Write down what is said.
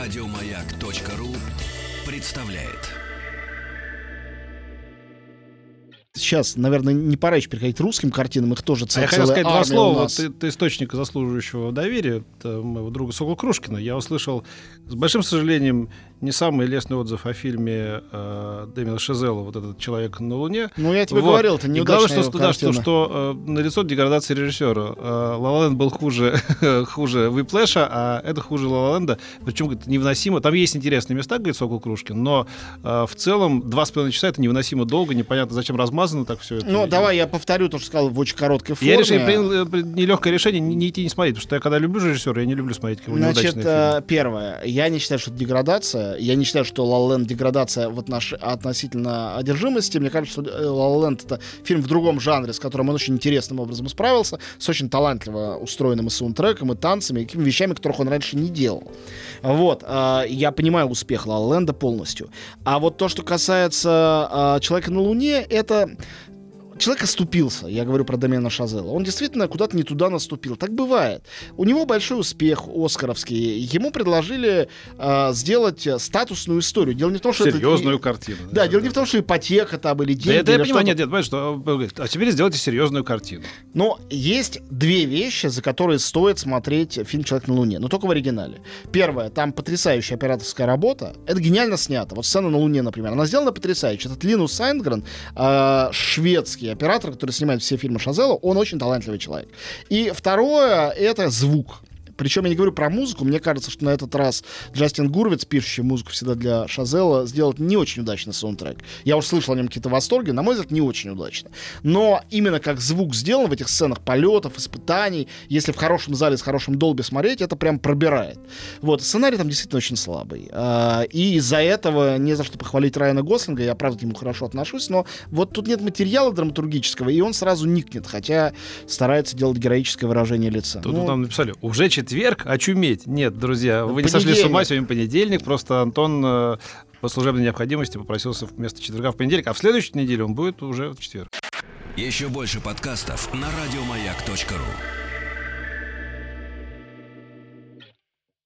Радиомаяк.ру представляет. Сейчас, наверное, не пора еще переходить к русским картинам, их тоже А цел- я хотел сказать два слова. ты источника заслуживающего доверия, это моего друга Сокол Крушкина. Я услышал с большим сожалением не самый лестный отзыв о фильме э, Дэмила Шазела «Вот этот человек на Луне». Ну, я тебе Вот. говорил, это И неудачная главное, что, да, что, что э, налицо деградация режиссера. Э, «Ла Ла Ленд» был хуже, хуже Whiplash, а это хуже «Ла Ла Ленда». Причем говорит, невыносимо. Там есть интересные места, говорит Сокол Крушкин, но э, в целом два с половиной часа это невыносимо долго, непонятно, зачем размазано так все это. Ну, И- давай я повторю то, что сказал в очень короткой форме. я решил, принял э, нелегкое решение не, не идти не смотреть, потому что я когда люблю режиссера, я не люблю смотреть его Значит, неудачные э, фильмы. первое. Я не считаю, что это деградация. Я не считаю, что La деградация в отнош... относительно одержимости. Мне кажется, что э, La Land это фильм в другом жанре, с которым он очень интересным образом справился, с очень талантливо устроенным и саундтреком, и танцами, и какими вещами, которых он раньше не делал. Вот. э, я понимаю успех La полностью. А вот то, что касается э, «Человека на Луне», это человек оступился. Я говорю про Дамена Шазела. Он действительно куда-то не туда наступил. Так бывает. У него большой успех Оскаровский. Ему предложили э, сделать э, статусную историю. Дело не в том, что Серьезную это... картину. Да, дело не в том, что ипотека там или Да деньги. это я понимаю, нет, нет, понимаешь, что говорит, а теперь сделайте серьезную картину. Но есть две вещи, за которые стоит смотреть фильм «Человек на Луне», но только в оригинале. Первое, там потрясающая операторская работа. Это гениально снято. Вот сцена на Луне, например, она сделана потрясающе. Этот Линус Сайнгрен, э, шведский оператор, который снимает все фильмы Шазела, он очень талантливый человек. И второе, это звук. Причем я не говорю про музыку, мне кажется, что на этот раз Джастин Гурвиц, пишущий музыку всегда для Шазела, сделал не очень удачный саундтрек. Я уж слышал о нем какие-то восторги, на мой взгляд, не очень удачно. Но именно как звук сделан в этих сценах полетов, испытаний, если в хорошем зале с хорошим долби смотреть, это прям пробирает. Вот, сценарий там действительно очень слабый. А, И из-за этого не за что похвалить Райана Гослинга, я правда к нему хорошо отношусь, но вот тут нет материала драматургического, и он сразу никнет, хотя старается делать героическое выражение лица. Тут Ну, нам написали, уже четверг, очуметь. Нет, друзья, вы не сошли с ума, сегодня понедельник, просто Антон э, по служебной необходимости попросился вместо четверга в понедельник, а в следующей неделе он будет уже в четверг. Еще больше подкастов на радиомаяк.ру.